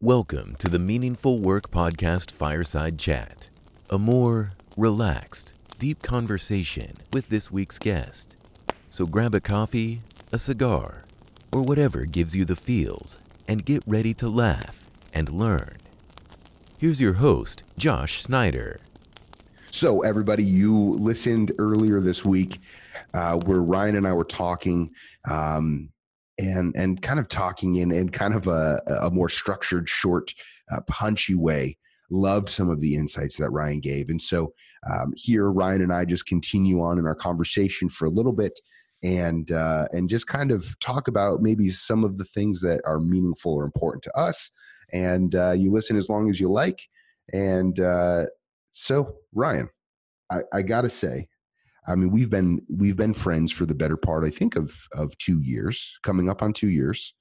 Welcome to the Meaningful Work Podcast Fireside Chat, a more relaxed, deep conversation with this week's guest. So grab a coffee, a cigar, or whatever gives you the feels, and get ready to laugh and learn. Here's your host, Josh Schneider. So, everybody, you listened earlier this week uh, where Ryan and I were talking. Um, and and kind of talking in in kind of a, a more structured, short, uh, punchy way. Loved some of the insights that Ryan gave, and so um, here Ryan and I just continue on in our conversation for a little bit, and uh, and just kind of talk about maybe some of the things that are meaningful or important to us. And uh, you listen as long as you like. And uh, so Ryan, I, I got to say, I mean, we've been we've been friends for the better part, I think, of of two years, coming up on two years.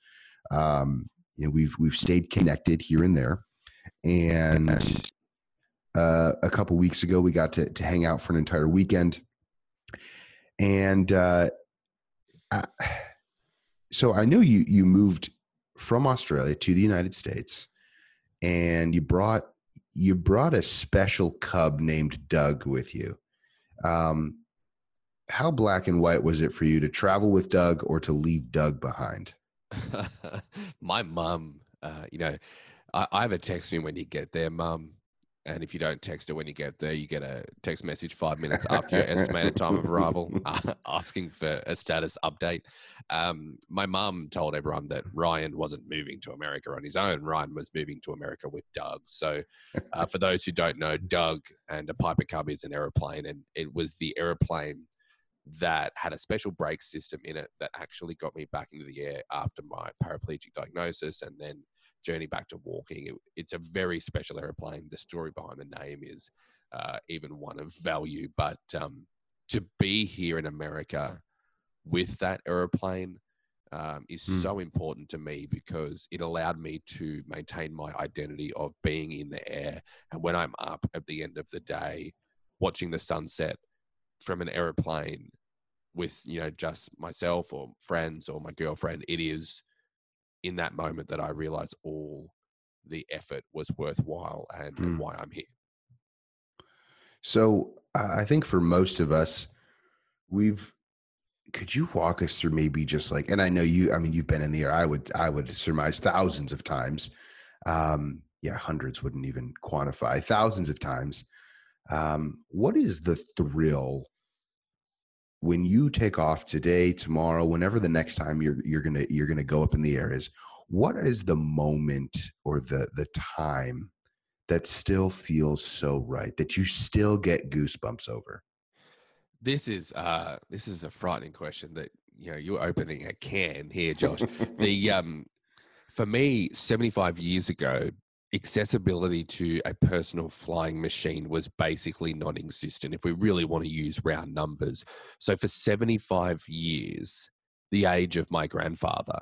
Um, you know, we've we've stayed connected here and there, and uh, a couple weeks ago, we got to to hang out for an entire weekend, and uh, I, so I know you you moved from Australia to the United States, and you brought you brought a special cub named Doug with you. Um, how black and white was it for you to travel with Doug or to leave Doug behind? My mum, uh, you know, I, I have a text me when you get there, mum. And if you don't text her when you get there, you get a text message five minutes after your estimated time of arrival uh, asking for a status update. Um, my mum told everyone that Ryan wasn't moving to America on his own. Ryan was moving to America with Doug. So, uh, for those who don't know, Doug and a Piper Cub is an aeroplane, and it was the aeroplane that had a special brake system in it that actually got me back into the air after my paraplegic diagnosis and then journey back to walking. It, it's a very special airplane. The story behind the name is uh, even one of value, but um, to be here in America with that aeroplane um, is mm. so important to me because it allowed me to maintain my identity of being in the air. And when I'm up at the end of the day, watching the sunset from an aeroplane with you know just myself or friends or my girlfriend it is in that moment that i realize all the effort was worthwhile and, mm. and why i'm here so i think for most of us we've could you walk us through maybe just like and i know you i mean you've been in the air i would i would surmise thousands of times um yeah hundreds wouldn't even quantify thousands of times um what is the thrill when you take off today, tomorrow, whenever the next time you're you're gonna you're gonna go up in the air is, what is the moment or the the time that still feels so right that you still get goosebumps over? This is uh this is a frightening question that you know you're opening a can here, Josh. the um for me, 75 years ago, accessibility to a personal flying machine was basically non existent if we really want to use round numbers. So, for 75 years, the age of my grandfather,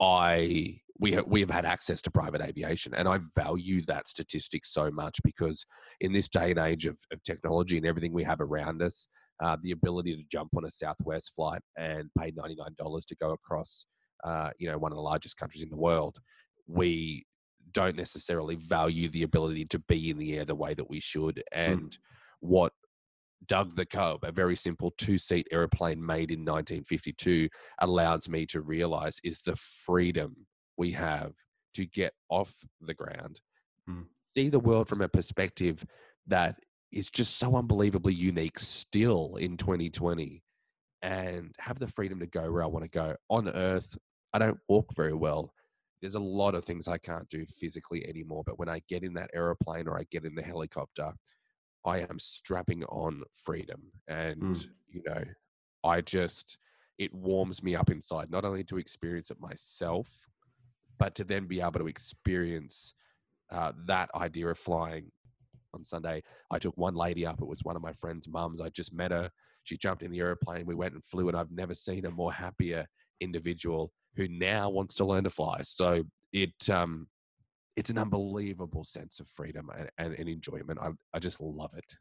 I we have, we have had access to private aviation and i value that statistic so much because in this day and age of, of technology and everything we have around us uh, the ability to jump on a southwest flight and pay $99 to go across uh, you know one of the largest countries in the world we don't necessarily value the ability to be in the air the way that we should. Hmm. And mm. what Doug the Cub, a very simple two seat aeroplane made in 1952, allows me to realize is the freedom we have to get off the ground, mm. see the world from a perspective that is just so unbelievably unique still in 2020, and have the freedom to go where I want to go. On Earth, I don't walk very well there's a lot of things I can't do physically anymore. But when I get in that aeroplane or I get in the helicopter, I am strapping on freedom. And, mm. you know, I just, it warms me up inside, not only to experience it myself, but to then be able to experience uh, that idea of flying. On Sunday, I took one lady up. It was one of my friend's mums. I just met her. She jumped in the airplane. We went and flew, and I've never seen a more happier individual who now wants to learn to fly. So it um, it's an unbelievable sense of freedom and, and, and enjoyment. I, I just love it.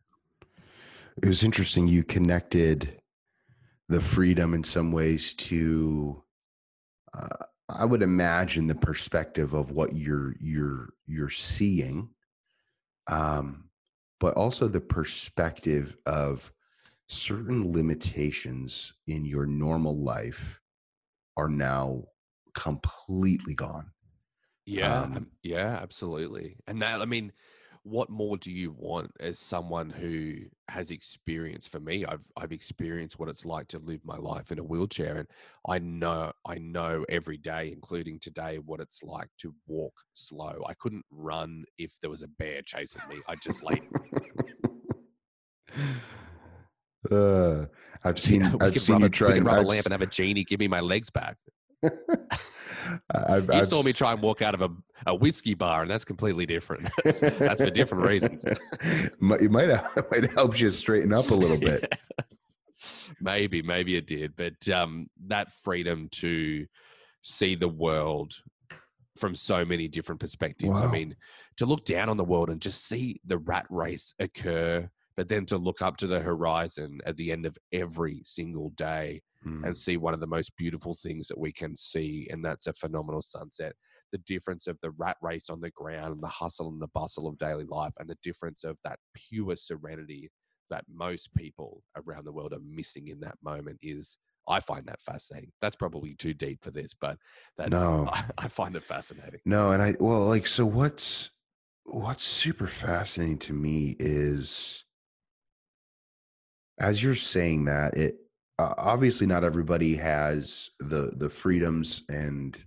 It was interesting. You connected the freedom in some ways to uh, I would imagine the perspective of what you're you're you're seeing, um, but also the perspective of certain limitations in your normal life are now completely gone. Yeah, Um, yeah, absolutely. And that, I mean, what more do you want as someone who has experience? For me, I've I've experienced what it's like to live my life in a wheelchair, and I know I know every day, including today, what it's like to walk slow. I couldn't run if there was a bear chasing me. I just lay. uh, I've seen we I've seen you a, try we and rub a lamp and have a genie give me my legs back. I've, You saw me try and walk out of a, a whiskey bar, and that's completely different. That's, that's for different reasons. It might have, might help you straighten up a little bit. Yes. Maybe, maybe it did, but um, that freedom to see the world from so many different perspectives. I mean, to look down on the world and just see the rat race occur, but then to look up to the horizon at the end of every single day Mm. and see one of the most beautiful things that we can see, and that's a phenomenal sunset. The difference of the rat race on the ground and the hustle and the bustle of daily life, and the difference of that pure serenity that most people around the world are missing in that moment is. I find that fascinating. That's probably too deep for this, but that's No. I, I find it fascinating. No, and I well, like so. What's what's super fascinating to me is as you're saying that it uh, obviously not everybody has the the freedoms and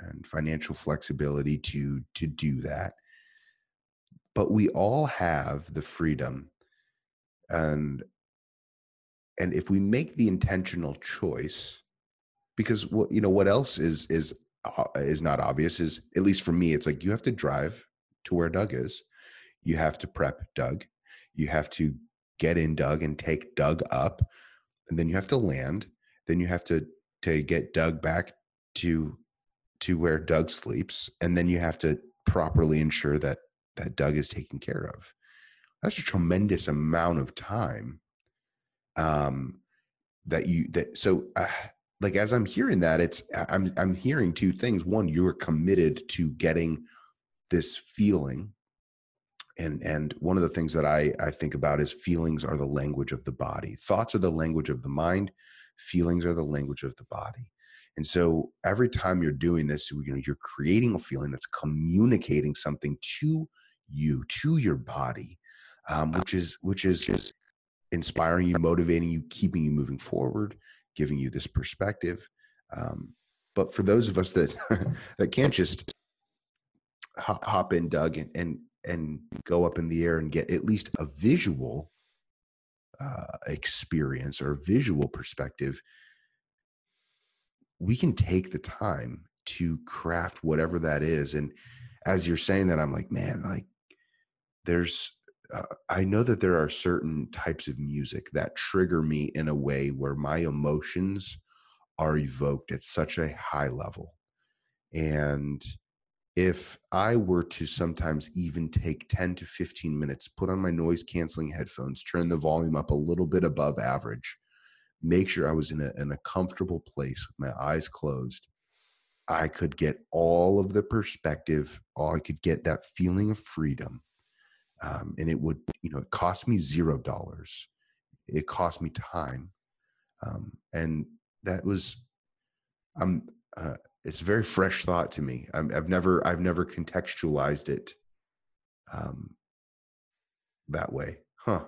and financial flexibility to to do that. But we all have the freedom and and if we make the intentional choice because what you know what else is is uh, is not obvious is at least for me it's like you have to drive to where doug is. You have to prep doug. You have to get in doug and take doug up and then you have to land. Then you have to to get doug back to to where doug sleeps and then you have to properly ensure that that doug is taken care of. That's a tremendous amount of time um that you that so uh, like as i'm hearing that it's i'm i'm hearing two things. One you're committed to getting this feeling and and one of the things that i i think about is feelings are the language of the body. Thoughts are the language of the mind. Feelings are the language of the body. And so every time you're doing this you know you're creating a feeling that's communicating something to you to your body um, which is which is just inspiring you motivating you keeping you moving forward giving you this perspective um, but for those of us that that can't just hop, in doug and, and and go up in the air and get at least a visual uh, experience or visual perspective we can take the time to craft whatever that is. And as you're saying that i'm like man like there's uh, i know that there are certain types of music that trigger me in a way where my emotions are evoked at such a high level. And if i were to sometimes even take 10 to 15 minutes put on my noise canceling headphones turn the volume up a little bit above average make sure i was in a, in a comfortable place with my eyes closed i could get all of the perspective or i could get that feeling of freedom. Um, and it would you know it cost me zero dollars. It cost me time. Um, and that was i'm uh, it's a very fresh thought to me I'm, i've never i've never contextualized it um, that way huh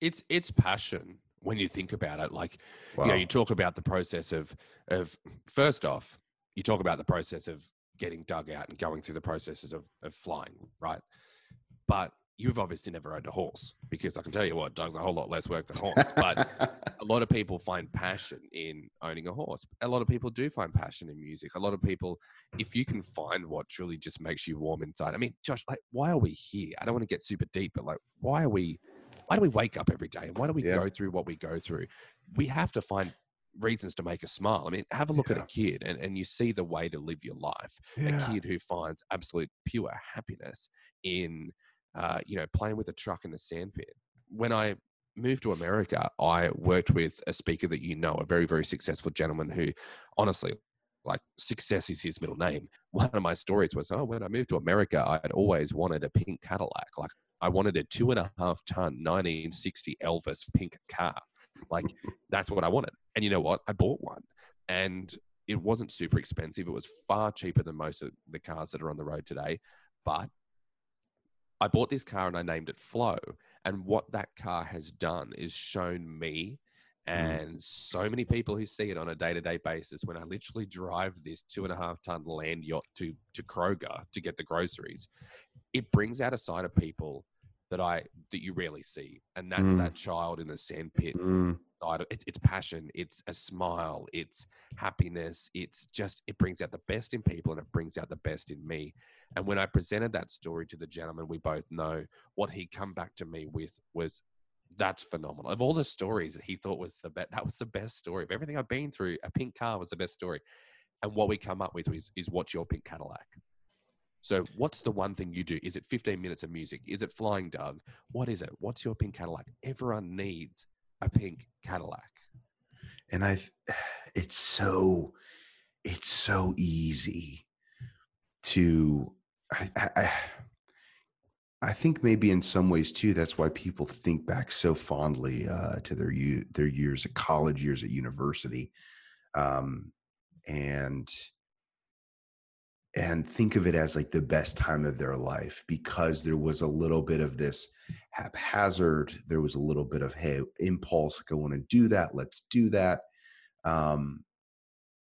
It's it's passion when you think about it. Like wow you know, you talk about the process of of first off, you talk about the process of getting Doug out and going through the processes of, of flying, right? But you've obviously never owned a horse because I can tell you what, Doug's a whole lot less work than horse. But a lot of people find passion in owning a horse. A lot of people do find passion in music. A lot of people, if you can find what truly just makes you warm inside. I mean, Josh, like, why are we here? I don't want to get super deep, but like, why are we? Why do we wake up every day? And why do we Yeah. go through what we go through? We have to find reasons to make us smile. I mean, have a look at a kid and, and you see the way to live your life. A kid who finds absolute pure happiness in, uh, you know, playing with a truck in a sandpit. When I moved to America, I worked with a speaker that you know, a very, very successful gentleman who, honestly, like success is his middle name. One of my stories was, oh, when I moved to America, I had always wanted a pink Cadillac. Like I wanted a two and a half ton 1960 Elvis pink car. Like that's what I wanted. And you know what? I bought one. And it wasn't super expensive. It was far cheaper than most of the cars that are on the road today. But I bought this car and I named it Flow. And what that car has done is shown me Mm. and so many people who see it on a day-to-day basis when i literally drive this two and a half ton land yacht to to kroger to get the groceries it brings out a side of people that i that you rarely see and that's mm. that child in the sandpit mm. it's, it's passion it's a smile it's happiness it's just it brings out the best in people and it brings out the best in me and when i presented that story to the gentleman we both know what he come back to me with was that's phenomenal. Of all the stories that he thought was the best, that was the best story. Of everything I've been through, a pink car was the best story. And what we come up with is, is what's your pink Cadillac? So, what's the one thing you do? Is it 15 minutes of music? Is it Flying Doug? What is it? What's your pink Cadillac? Everyone needs a pink Cadillac. And I, it's so, it's so easy to, I, I, I think maybe in some ways too, that's why people think back so fondly uh, to their their years at college, years at university, um, and and think of it as like the best time of their life because there was a little bit of this haphazard. There was a little bit of hey impulse, like I want to do that, let's do that. Um,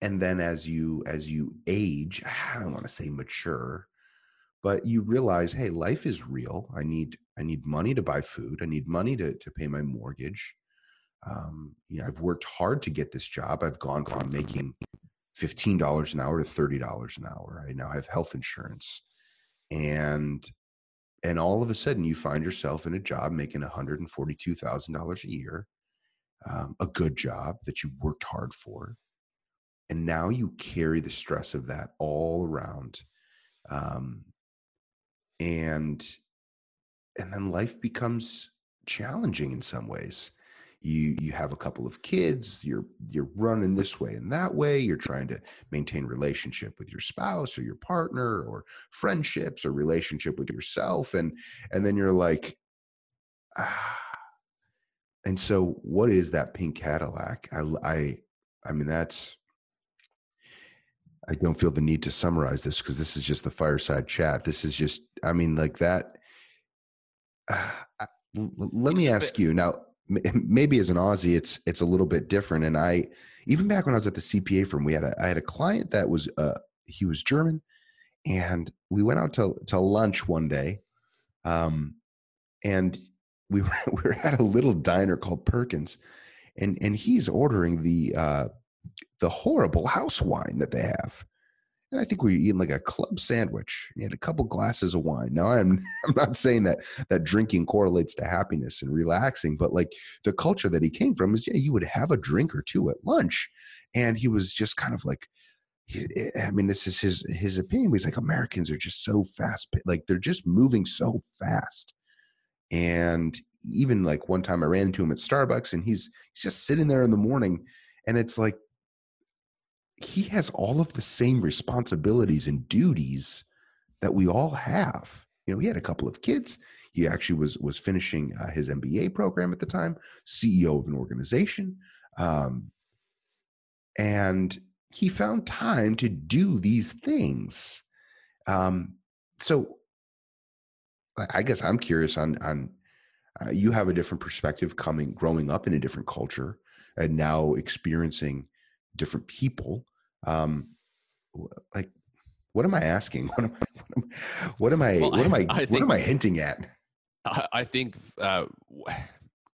and then as you as you age, I don't want to say mature, but you realize hey life is real i need i need money to buy food i need money to, to pay my mortgage um, you know i've worked hard to get this job i've gone from making $15 an hour to $30 an hour. I now have health insurance. And and all of a sudden you find yourself in a job making $142000 a year um, a good job that you worked hard for. And now you carry the stress of that all around. Um, and and then life becomes challenging in some ways you you have a couple of kids you're you're running this way and that way you're trying to maintain relationship with your spouse or your partner or friendships or relationship with yourself and and then you're like ah. and so what is that pink cadillac i i i mean that's I don't feel the need to summarize this because this is just the fireside chat. This is just, I mean, like that. Uh, let me ask you now. Maybe as an Aussie, it's it's a little bit different. And I, even back when I was at the CPA firm, we had a I had a client that was uh he was German, and we went out to to lunch one day, um, and we were we were at a little diner called Perkins, and and he's ordering the uh the horrible house wine that they have. And I think we were eating like a club sandwich. You had a couple glasses of wine. Now I'm I'm not saying that that drinking correlates to happiness and relaxing, but like the culture that he came from is yeah, you would have a drink or two at lunch. And he was just kind of like eh, I mean, this is his his opinion. He's like Americans are just so fast, like they're just moving so fast. And even like one time I ran into him at Starbucks, and he's he's just sitting there in the morning, and it's like he has all of the same responsibilities and duties that we all have. You know, he had a couple of kids. He actually was was finishing uh, his MBA program at the time, CEO of an organization, um, and he found time to do these things. Um, so, I guess I'm curious on on uh, you have a different perspective coming growing up in a different culture and now experiencing different people um like what am i asking? What am i what am i well, what am i, I think, what am i hinting at? I, I think uh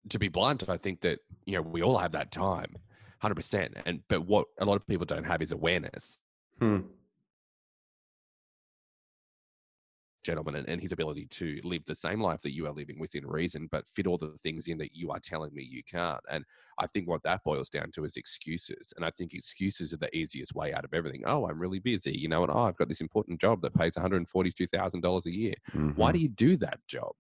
to be blunt i think that you know we all have that time 100% and but what a lot of people don't have is awareness. Hmm gentleman and, and, his ability to live the same life that you are living within reason, but fit all the things in that you are telling me you can't. And I think what that boils down to is excuses. And I think excuses are the easiest way out of everything. Oh, I'm really busy, you know, and oh, I've got this important job that pays $142,000 a year. Mm-hmm. Why do you do that job?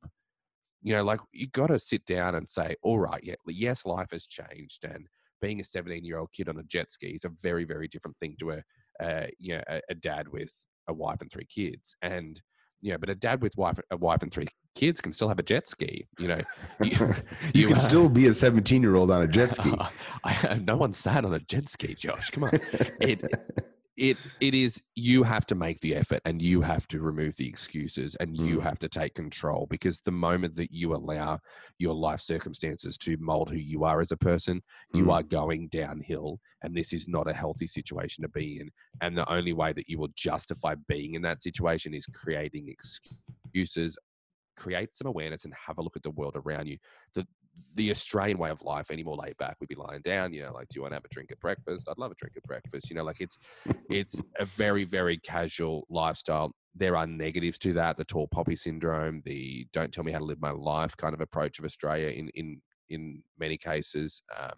You know, like you got to sit down and say, all right, yeah, yes, life has changed. And being a 17 year old kid on a jet ski is a very, very different thing to a, uh, you know a, a dad with a wife and three kids, and you know, but a dad with wife, a wife and three kids can still have a jet ski. You know, you, you, can uh, still be a 17 year old on a jet ski. I, no one sat on a jet ski, Josh. Come on. It, it it is you have to make the effort and you have to remove the excuses and you mm. have to take control because the moment that you allow your life circumstances to mold who you are as a person you mm. are going downhill and this is not a healthy situation to be in and the only way that you will justify being in that situation is creating excuses create some awareness and have a look at the world around you. The the Australian way of life, any more laid back, we'd be lying down, you know, like, do you want to have a drink at breakfast? I'd love a drink at breakfast. You know, like it's it's a very, very casual lifestyle. There are negatives to that, the tall poppy syndrome, the don't tell me how to live my life kind of approach of Australia in in in many cases. Um,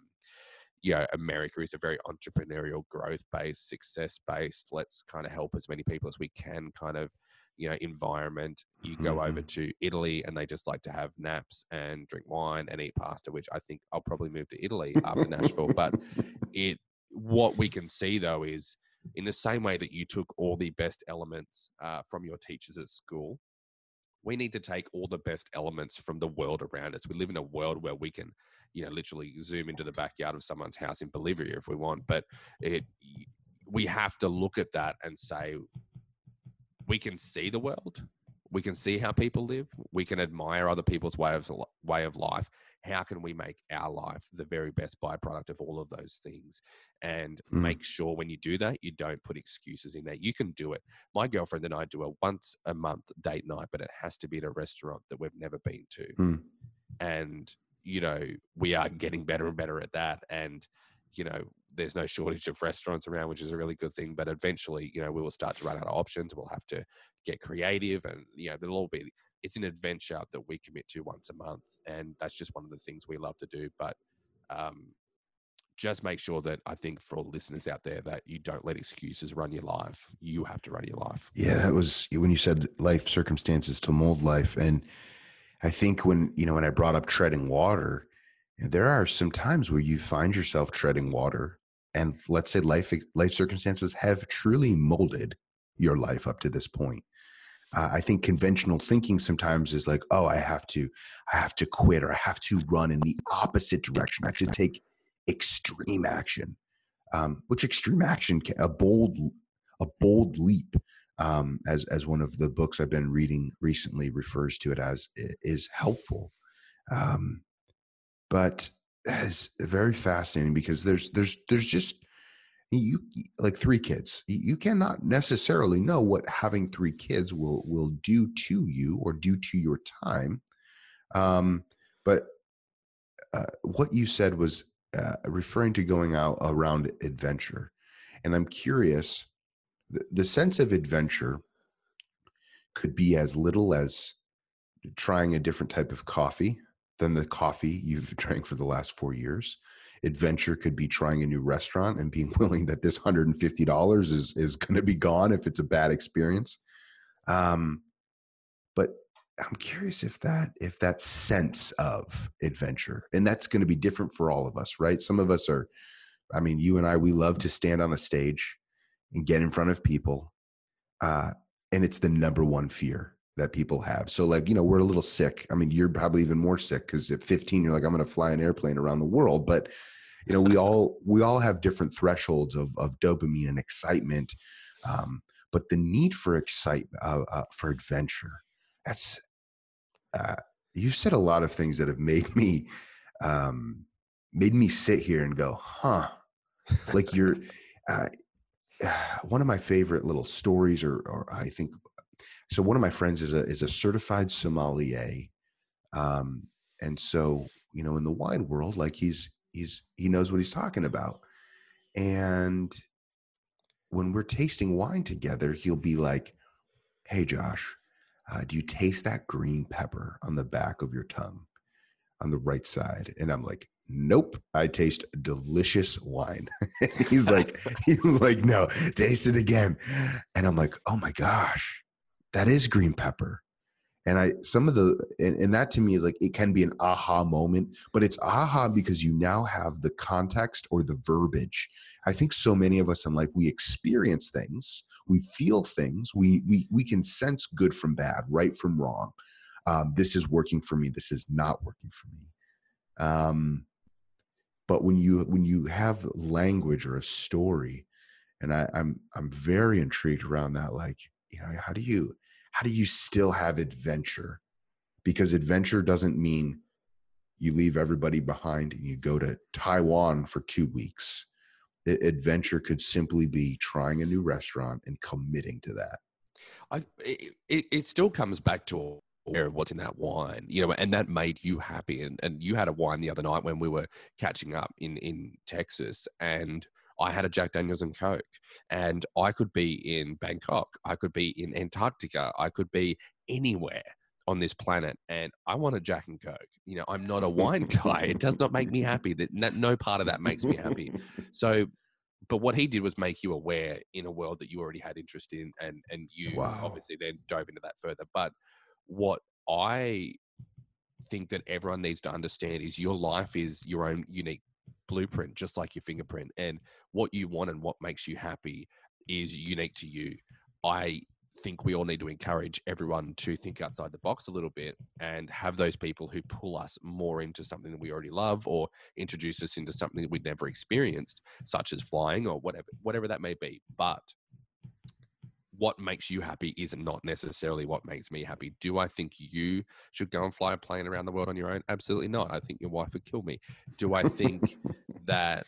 you know, America is a very entrepreneurial, growth based, success based. Let's kind of help as many people as we can kind of you know environment you go mm-hmm. over to italy and they just like to have naps and drink wine and eat pasta which i think i'll probably move to italy after nashville but it what we can see though is in the same way that you took all the best elements uh, from your teachers at school we need to take all the best elements from the world around us we live in a world where we can you know literally zoom into the backyard of someone's house in bolivia if we want but it we have to look at that and say we can see the world we can see how people live we can admire other people's way of way of life. How can we make our life the very best byproduct of all of those things? And mm. make sure when you do that you don't put excuses in there. You can do it. My girlfriend and i do a once a month date night but it has to be at a restaurant that we've never been to. Mm. and you know we are getting better and better at that. And you know there's no shortage of restaurants around, which is a really good thing. But eventually, you know, we will start to run out of options. We'll have to get creative, and you know, there'll all be. It's an adventure that we commit to once a month, and that's just one of the things we love to do. But um, just make sure that I think for all listeners out there that you don't let excuses run your life. You have to run your life. Yeah, that was when you said life circumstances to mold life, and I think when you know when I brought up treading water, there are some times where you find yourself treading water and let's say life life circumstances have truly molded your life up to this point. Uh, i think conventional thinking sometimes is like oh i have to i have to quit or i have to run in the opposite direction. I have to take extreme action. Um, which extreme action can, a bold a bold leap um, as as one of the books i've been reading recently refers to it as is helpful. Um, but is very fascinating because there's there's there's just you like three kids. You cannot necessarily know what having three kids will will do to you or do to your time. Um but uh, what you said was uh, referring to going out around adventure. And i'm curious the, the sense of adventure could be as little as trying a different type of coffee than the coffee you've drank for the last four years. Adventure could be trying a new restaurant and being willing that this $150 is, is going to be gone if it's a bad experience. Um, but I'm curious if that if that sense of adventure, and that's going to be different for all of us, right? Some of us are, I mean, you and I, we love to stand on a stage and get in front of people, uh, and it's the number one fear that people have. So like, you know, we're a little sick. I mean, you're probably even more sick because at 15, you're like, I'm going to fly an airplane around the world. But, you know, we all, we all have different thresholds of, of dopamine and excitement. Um, but the need for excitement, uh, uh, for adventure, that's, uh, you've said a lot of things that have made me, um, made me sit here and go, huh, like you're, uh, one of my favorite little stories or, or I think so one of my friends is a is a certified sommelier um, and so you know in the wine world like he's he's he knows what he's talking about. And when we're tasting wine together he'll be like hey josh uh, do you taste that green pepper on the back of your tongue on the right side? And i'm like nope i taste delicious wine. He's like he's like no taste it again. And i'm like oh my gosh that is green pepper. And i some of the and, and that to me is like it can be an aha moment but it's aha because you now have the context or the verbiage. I think so many of us in life we experience things we feel things we we, we can sense good from bad right from wrong. Um, this is working for me this is not working for me. Um, but when you when you have language or a story and I, i'm i'm very intrigued around that like you know how do you how do you still have adventure? Because adventure doesn't mean you leave everybody behind and you go to Taiwan for two weeks. Adventure could simply be trying a new restaurant and committing to that. I, it, it still comes back to what's in that wine, you know, and that made you happy. And, and you had a wine the other night when we were catching up in, in Texas and I had a Jack Daniels and Coke, and I could be in Bangkok, I could be in Antarctica, I could be anywhere on this planet, and I want a Jack and Coke. You know, I'm not a wine guy. It does not make me happy. That no part of that makes me happy. So, but what he did was make you aware in a world that you already had interest in, and and you wow. obviously then dove into that further. But what I think that everyone needs to understand is your life is your own unique blueprint, just like your fingerprint. And what you want and what makes you happy is unique to you. I think we all need to encourage everyone to think outside the box a little bit and have those people who pull us more into something that we already love or introduce us into something that we'd never experienced, such as flying or whatever, whatever that may be. But what makes you happy is not necessarily what makes me happy. Do I think you should go and fly a plane around the world on your own? Absolutely not. I think your wife would kill me. Do I think that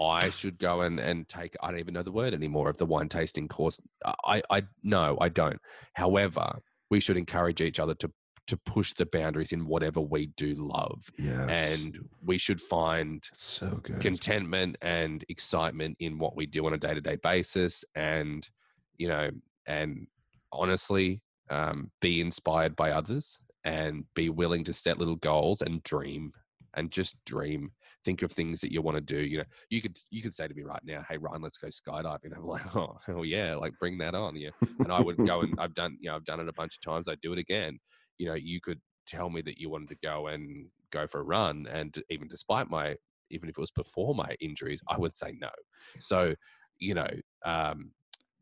I should go and, and take, I don't even know the word anymore of the wine tasting course? I, I, no, I don't. However, we should encourage each other to to push the boundaries in whatever we do love. Yes. And we should find so good contentment and excitement in what we do on a day to day basis. And you know, and honestly, um, be inspired by others and be willing to set little goals and dream and just dream. Think of things that you want to do. You know, you could you could say to me right now, "Hey Ryan, let's go skydiving." I'm like, "Oh hell yeah!" Like bring that on. Yeah, and I would go and I've done you know I've done it a bunch of times. I'd do it again. You know, you could tell me that you wanted to go and go for a run, and even despite my even if it was before my injuries, I would say no. So you know, um,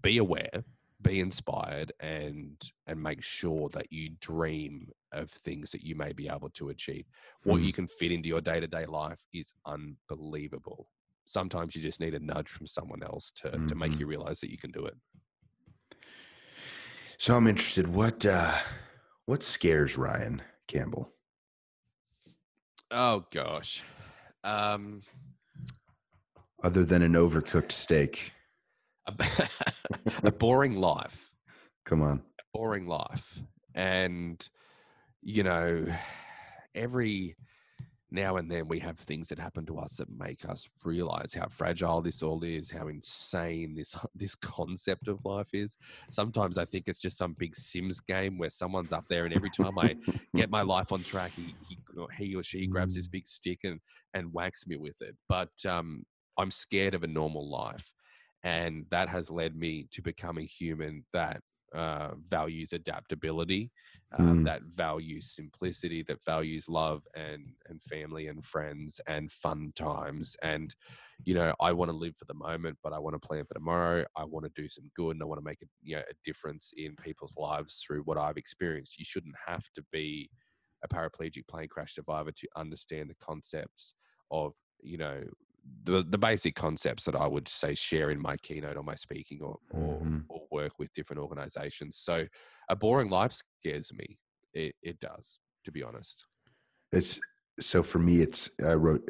be aware be inspired and and make sure that you dream of things that you may be able to achieve what mm. you can fit into your day-to-day life is unbelievable sometimes you just need a nudge from someone else to mm-hmm. to make mm-hmm. you realize that you can do it so i'm interested what uh what scares ryan campbell oh gosh um other than an overcooked steak a, a boring life. Come on. A boring life. And, you know, every now and then we have things that happen to us that make us realize how fragile this all is, how insane this this concept of life is. Sometimes I think it's just some big Sims game where someone's up there, and every time I get my life on track, he he, he or she grabs this mm. big stick and and whacks me with it. But um, I'm scared of a normal life and that has led me to become a human that uh, values adaptability, um, mm. that values simplicity, that values love and and family and friends and fun times. And you know, I want to live for the moment, but I want to plan for tomorrow. I want to do some good, and I want to make a you know a difference in people's lives through what I've experienced. You shouldn't have to be a paraplegic plane crash survivor to understand the concepts of you know the the basic concepts that I would say share in my keynote or my speaking or or, mm-hmm. or work with different organizations. So a boring life scares me. It it does, to be honest. It's so for me. It's I wrote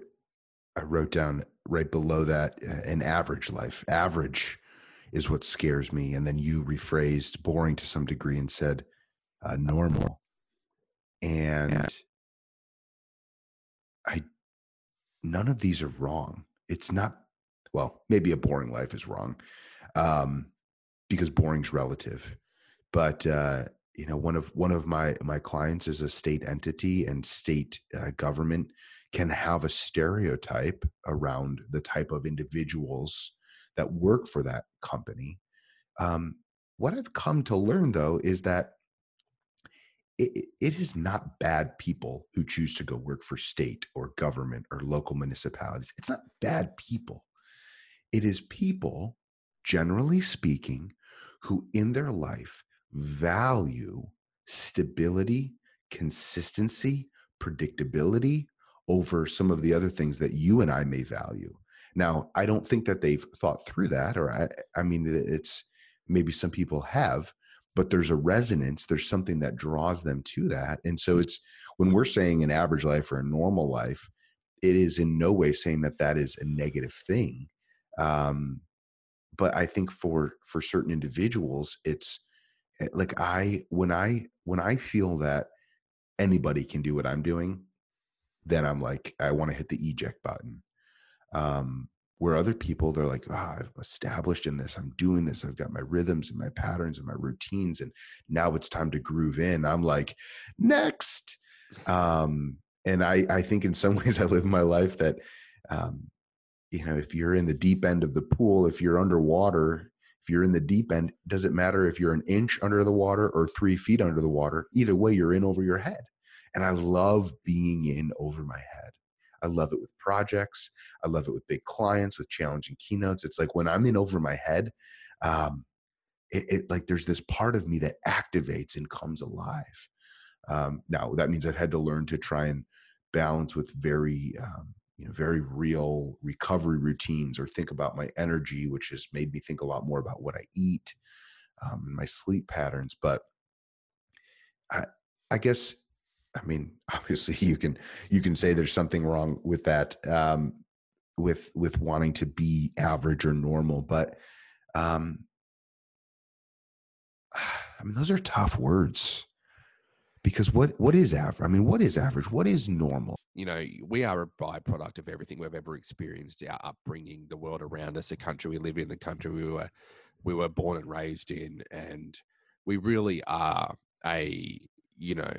I wrote down right below that uh, an average life. Average is what scares me, and then you rephrased boring to some degree and said uh, normal. And. I none of these are wrong. It's not, well, maybe a boring life is wrong um, because boring's relative. But, uh, you know, one of one of my my clients is a state entity, and state uh, government can have a stereotype around the type of individuals that work for that company. Um, what I've come to learn, though, is that it, it is not bad people who choose to go work for state or government or local municipalities. It's not bad people. It is people, generally speaking, who in their life value stability, consistency, predictability over some of the other things that you and I may value. Now, I don't think that they've thought through that, or I, I mean, it's maybe some people have, but there's a resonance there's something that draws them to that and so it's when we're saying an average life or a normal life it is in no way saying that that is a negative thing um, but i think for for certain individuals it's eh, like i when i when i feel that anybody can do what i'm doing then i'm like i want to hit the eject button um, where other people they're like oh, i've established in this i'm doing this i've got my rhythms and my patterns and my routines and now it's time to groove in. I'm like next. Um, and i i think in some ways i live my life that um, you know if you're in the deep end of the pool if you're underwater if you're in the deep end does it matter if you're an inch under the water or three feet under the water either way you're in over your head. And i love being in over my head I love it with projects. I love it with big clients, with challenging keynotes. It's like when I'm in over my head, um, it, it, like there's this part of me that activates and comes alive. Um, now that means I've had to learn to try and balance with very, um, you know, very real recovery routines, or think about my energy, which has made me think a lot more about what I eat, um, my sleep patterns. But I, I guess I mean, obviously you can you can say there's something wrong with that um, with with wanting to be average or normal, but um, I mean those are tough words because what what is average? I mean, what is average? What is normal? You know, we are a byproduct of everything we've ever experienced, our upbringing, the world around us, the country we live in, the country we were we were born and raised in, and we really are a you know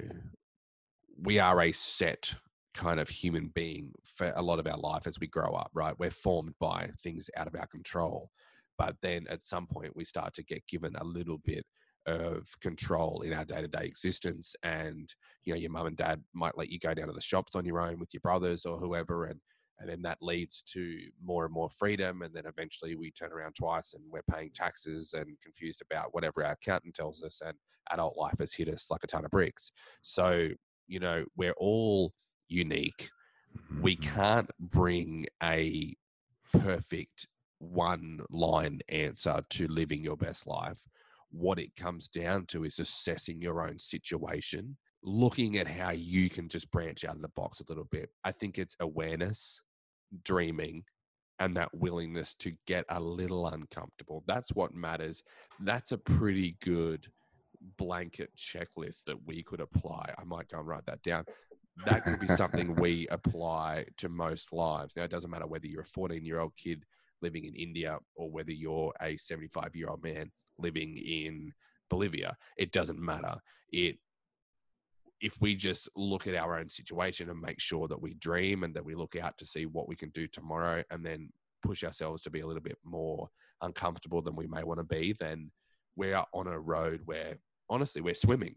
we are a set kind of human being for a lot of our life as we grow up, right? We're formed by things out of our control. But then at some point, we start to get given a little bit of control in our day-to-day existence and you know your mum and dad might let you go down to the shops on your own with your brothers or whoever and and then that leads to more and more freedom and then eventually we turn around twice and we're paying taxes and confused about whatever our accountant tells us and adult life has hit us like a ton of bricks so you know we're all unique. We Mm-hmm. can't bring a perfect one line answer to living your best life. What it comes down to is assessing your own situation looking at how you can just branch out of the box a little bit. I think it's awareness dreaming and that willingness to get a little uncomfortable. That's what matters. That's a pretty good blanket checklist that we could apply. I might go and write that down. That could be something we apply to most lives. Now, it doesn't matter whether you're a 14 year old kid living in India or whether you're a 75 year old man living in Bolivia. It doesn't matter. It if we just look at our own situation and make sure that we dream and that we look out to see what we can do tomorrow and then push ourselves to be a little bit more uncomfortable than we may want to be, then we're on a road where honestly we're swimming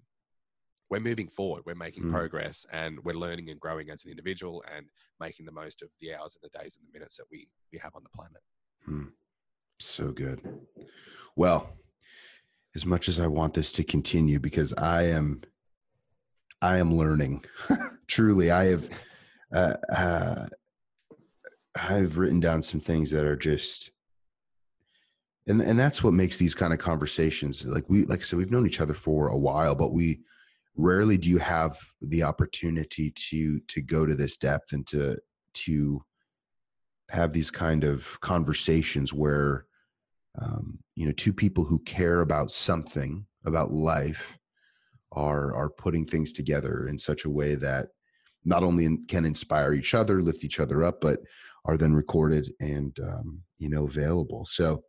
we're moving forward we're making Mm. progress and we're learning and growing as an individual and making the most of the hours and the days and the minutes that we we have on the planet Hmm. So good. Well, as much as I want this to continue, because I am, I am learning. Truly, I have, uh, uh, I've written down some things that are just, and and that's what makes these kind of conversations like we like I said we've known each other for a while, but we rarely do you have the opportunity to to go to this depth and to to have these kind of conversations where um, you know two people who care about something about life are are putting things together in such a way that not only can inspire each other lift each other up but are then recorded and um, you know available. So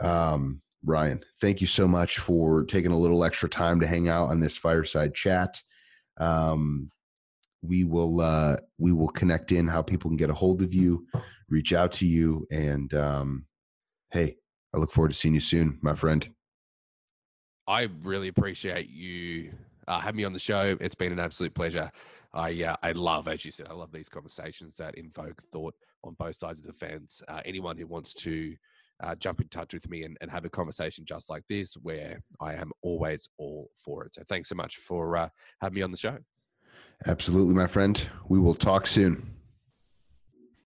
um, ryan thank you so much for taking a little extra time to hang out on this fireside chat um, we will uh, we will connect in how people can get a hold of you reach out to you and um, hey i look forward to seeing you soon my friend i really appreciate you uh, having me on the show. It's been an absolute pleasure. I uh, I love, as you said, I love these conversations that invoke thought on both sides of the fence. Uh, anyone who wants to uh, jump in touch with me and, and have a conversation just like this, where I am always all for it. So thanks so much for uh, having me on the show. Absolutely, my friend. We will talk soon.